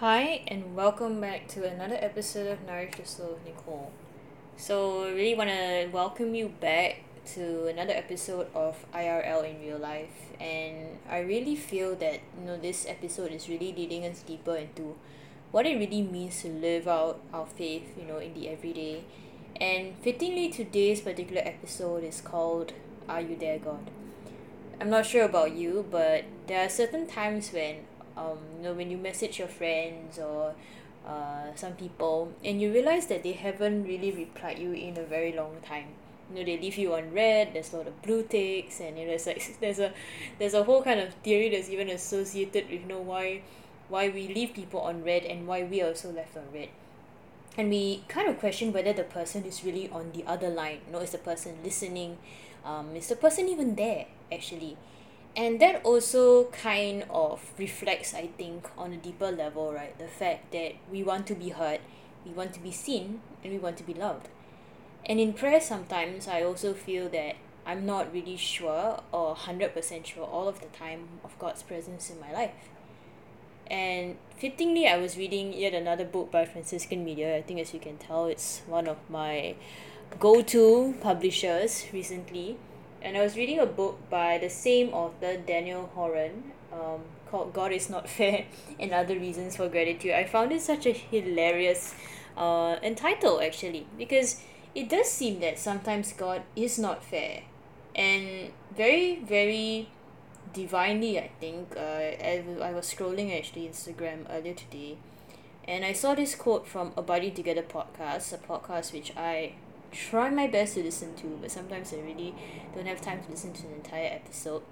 Hi, and welcome back to another episode of Nourish the Soul with Nicole. So, I really want to welcome you back to another episode of IRL in real life, and I really feel that you know this episode is really leading us deeper into what it really means to live out our faith, you know, in the everyday. And fittingly, today's particular episode is called Are You There, God? I'm not sure about you, but there are certain times when um you know when you message your friends or uh some people and you realize that they haven't really replied you in a very long time. You know they leave you on read there's a lot of blue ticks and you know there's like there's a there's a whole kind of theory that's even associated with you know why why we leave people on read and why we are also left on read and we kind of question whether the person is really on the other line. You know is the person listening? Um is the person even there actually and that also kind of reflects I think on a deeper level right? The fact that we want to be heard we want to be seen and we want to be loved. And in prayer sometimes I also feel that I'm not really sure or hundred percent sure all of the time of God's presence in my life. And fittingly I was reading yet another book by Franciscan Media. I think as you can tell it's one of my go to publishers recently and I was reading a book by the same author Daniel Horan um called God is not fair and other reasons for gratitude. I found it such a hilarious uh entitled actually because it does seem that sometimes God is not fair. And very very divinely I think uh I I was scrolling actually Instagram earlier today and I saw this quote from Abiding Together podcast a podcast which I try my best to listen to but sometimes I really don't have time to listen to an entire episode.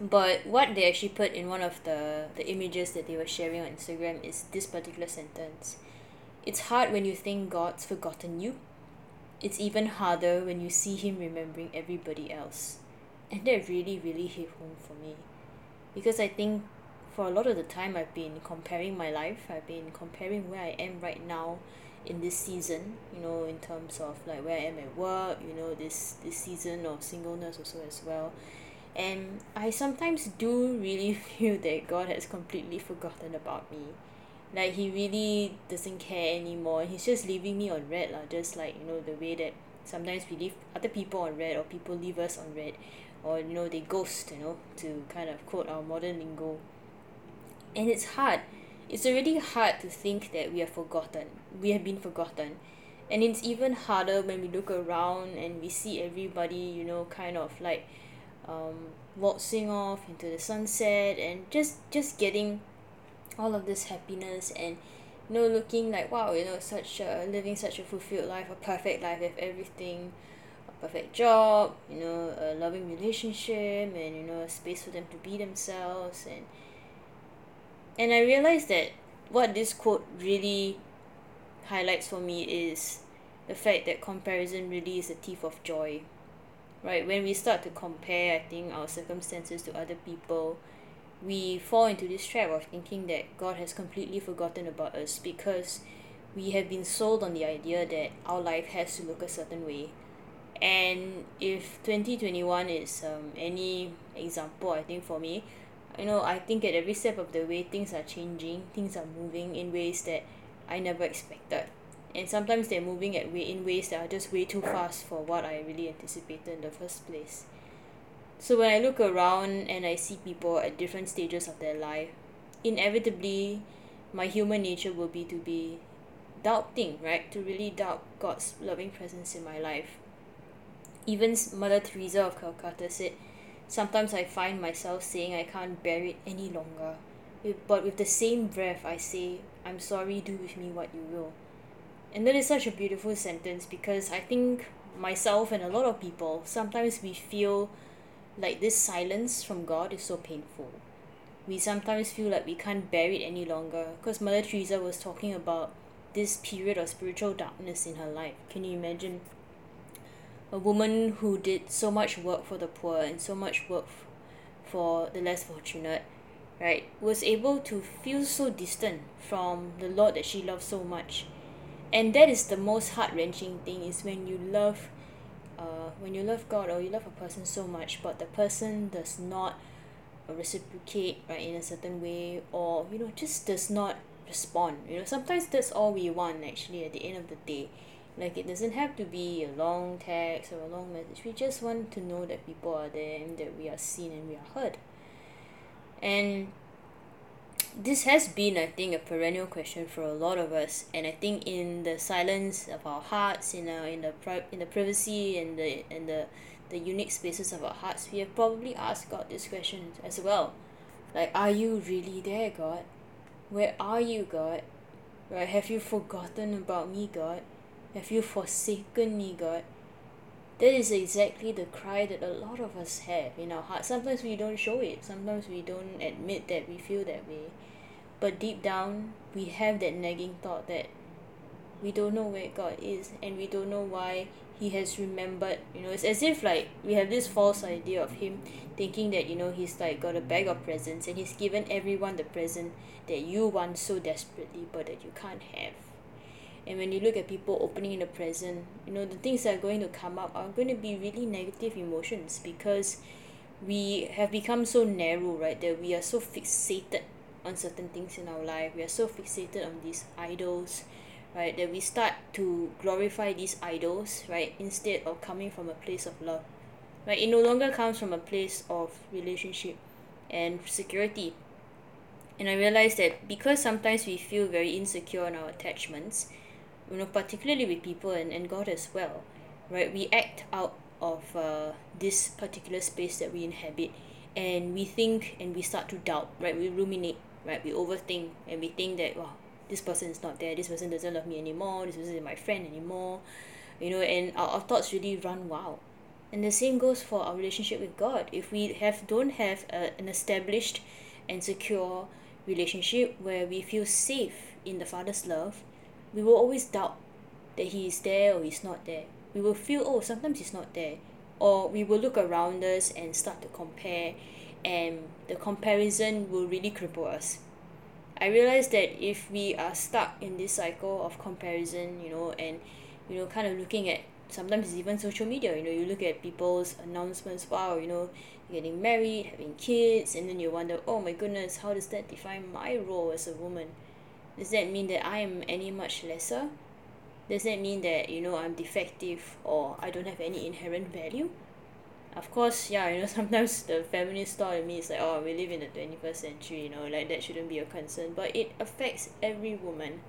But what they actually put in one of the the images that they were sharing on Instagram is this particular sentence. It's hard when you think God's forgotten you. It's even harder when you see him remembering everybody else. And that really really hit home for me. Because I think for a lot of the time I've been comparing my life I've been comparing where I am right now in this season you know in terms of like where I am at work you know this this season of singleness also as well. And I sometimes do really feel that God has completely forgotten about me. Like he really doesn't care anymore. He's just leaving me on read lah just like you know the way that sometimes we leave other people on read or people leave us on read or you know they ghost you know to kind of quote our modern lingo. And it's hard it's already hard to think that we are forgotten we have been forgotten and it's even harder when we look around and we see everybody you know kind of like um waltzing off into the sunset and just just getting all of this happiness and you know looking like !wow! you know such a living such a fulfilled life a perfect life with everything a perfect job you know a loving relationship and you know a space for them to be themselves and and I realised that what this quote really highlights for me is the fact that comparison really is a thief of joy. Right? When we start to compare I think our circumstances to other people we fall into this trap of thinking that God has completely forgotten about us because we have been sold on the idea that our life has to look a certain way. And if twenty twenty one is um any example I think for me you know I think at every step of the way things are changing things are moving in ways that I never expected. And sometimes they're moving at way in ways that are just way too fast for what I really anticipated in the first place. So when I look around and I see people at different stages of their life inevitably my human nature will be to be doubting right? To really doubt God's loving presence in my life. Even Mother Teresa of Calcutta said sometimes I find myself saying I can't bear it any longer. But with the same breath I say I'm sorry do with me what you will. And that is such a beautiful sentence because I think myself and a lot of people sometimes we feel like this silence from God is so painful. We sometimes feel like we can't bear it any longer. Cause Mother Teresa was talking about this period of spiritual darkness in her life. Can you imagine a woman who did so much work for the poor and so much work for the less fortunate right was able to feel so distant from the Lord that she loved so much. And that is the most heart wrenching thing is when you love uh when you love God or you love a person so much but the person does not reciprocate right in a certain way or you know just does not respond. You know sometimes that's all we want actually at the end of the day like it doesn't have to be a long text or a long message. We just want to know that people are there and that we are seen and we are heard. And this has been I think a perennial question for a lot of us. And I think in the silence of our hearts in uh in the pri~ in the privacy and the and the the unique spaces of our hearts we have probably asked God this question as well. Like are you really there God? Where are you God? Right? Have you forgotten about me God have you forsaken me God? That is exactly the cry that a lot of us have in our heart. sometimes we don't show it. Sometimes we don't admit that we feel that way. But deep down we have that nagging thought that we don't know where God is and we don't know why he has remembered you know it's as if like we have this false idea of him thinking that you know he's like got a bag of presents and he's given everyone the present that you want so desperately but that you can't have and when you look at people opening in the present you know the things that are going to come up are going to be really negative emotions because we have become so narrow right that we are so fixated on certain things in our life. We are so fixated on these idols right that we start to glorify these idols right instead of coming from a place of love. Right it no longer comes from a place of relationship and security. And I realised that because sometimes we feel very insecure in our attachments you know particularly with people and, and God as well right? We act out of uh this particular space that we inhabit and we think and we start to doubt right? We ruminate right? We overthink and we think that !wah! this person is not there. This person doesn't love me anymore. This person is my friend anymore. You know and our, our thoughts really run wild. And the same goes for our relationship with God. If we have don't have a, an established and secure relationship where we feel safe in the father's love we will always doubt that he is there or he's not there we will feel oh sometimes he's not there or we will look around us and start to compare and the comparison will really cripple us I realised that if we are stuck in this cycle of comparison you know and you know kind of looking at sometimes it's even social media you know you look at people's announcements !wow! you know getting married having kids and then you wonder oh my goodness how does that define my role as a woman does that mean that I am any much lesser? Does that mean that you know I'm defective or I don't have any inherent value? Of course yeah you know sometimes the feminist thought in me is like oh we live in the twenty first century you know like that shouldn't be a concern. But it affects every woman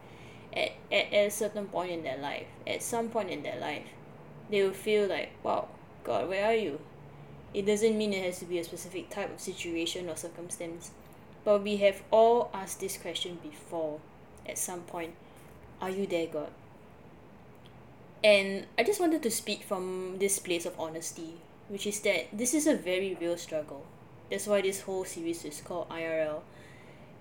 at, at, at a certain point in their life. At some point in their life they will feel like wow god where are you? It doesn't mean it has to be a specific type of situation or circumstance. But we have all asked this question before at some point. Are you there god? And I just wanted to speak from this place of honesty which is that this is a very real struggle. That's why this whole series is called I_R_L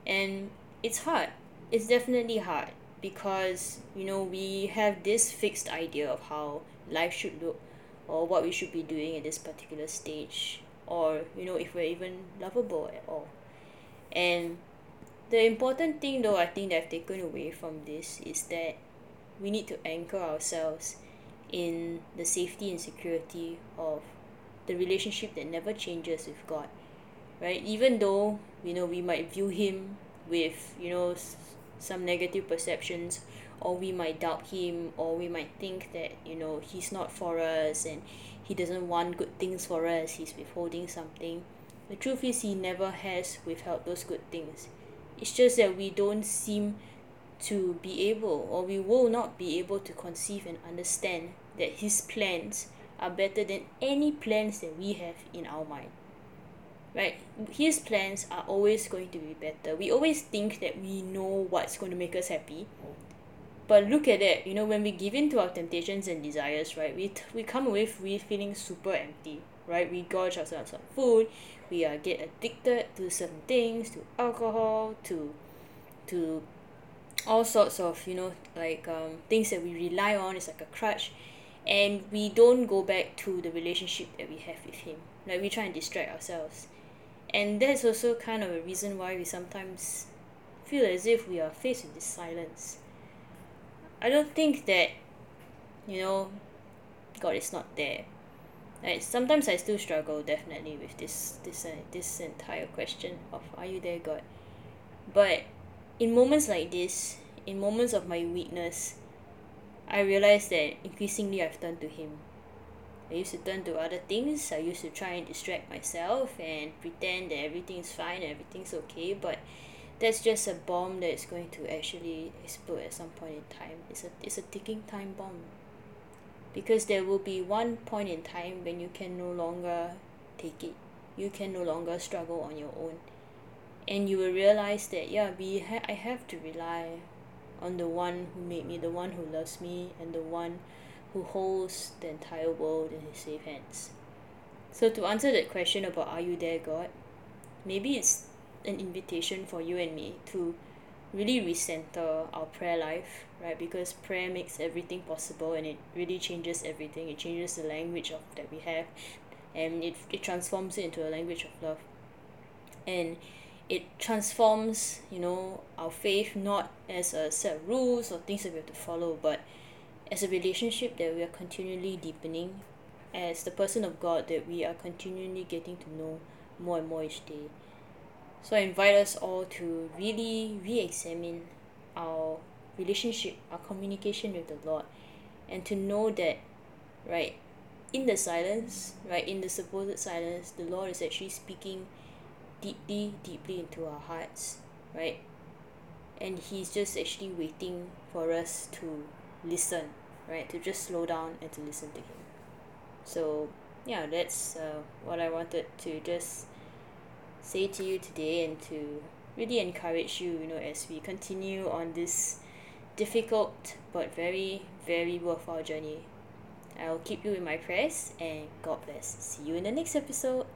and it's hard. It's definitely hard because you know we have this fixed idea of how life should look or what we should be doing at this particular stage or you know if we're even lovable at all. And the important thing though I think that I've taken away from this is that we need to anchor ourselves in the safety and security of the relationship that never changes with God right? Even though you know we might view him with you know some negative perceptions or we might doubt him or we might think that you know he's not for us and he doesn't want good things for us he's withholding something. The truth is he never has withheld those good things it's just that we don't seem to be able or we will not be able to conceive and understand that his plans are better than any plans that we have in our mind. Right? His plans are always going to be better. We always think that we know what's going to make us happy but look at that you know when we give in to our temptations and desires right we we come away with feeling super empty right? We gorge ourselves on food we uh, get addicted to certain things to alcohol to to all sorts of you know like um things that we rely on it's like a crutch and we don't go back to the relationship that we have with him. Like we try and distract ourselves. And that's also kind of a reason why we sometimes feel as if we are faced with this silence I don't think that you know God is not there. Like sometimes I still struggle definitely with this this uh, this entire question of are you there God? But in moments like this in moments of my weakness I realised that increasingly I've turned to him. I used to turn to other things. I used to try and distract myself and pretend that everything's fine everything's okay but that's just a bomb that's going to actually explode at some point in time. It's a it's a ticking time bomb. Because there will be one point in time when you can no longer take it. You can no longer struggle on your own. And you will realise that yeah we ha~ I have to rely on the one who made me the one who loves me and the one who holds the entire world in his safe hands. So to answer that question about are you there god? Maybe it's an invitation for you and me to really recenter our prayer life right? Because prayer makes everything possible and it really changes everything. It changes the language of that we have and it it transforms it into a language of love. And it transforms you know our faith not as a set of rules or things that we have to follow but as a relationship that we are continually deepening as the person of God that we are continually getting to know more and more each day so I invite us all to really re-examine our relationship our communication with the Lord. And to know that right in the silence right in the supposed silence the Lord is actually speaking deeply deeply into our hearts right? And he's just actually waiting for us to listen right to just slow down and to listen to him. So yeah that's uh, what I wanted to just say to you today and to really encourage you you know as we continue on this difficult but very very worthwhile journey. I'll keep you in my prayers and God bless. See you in the next episode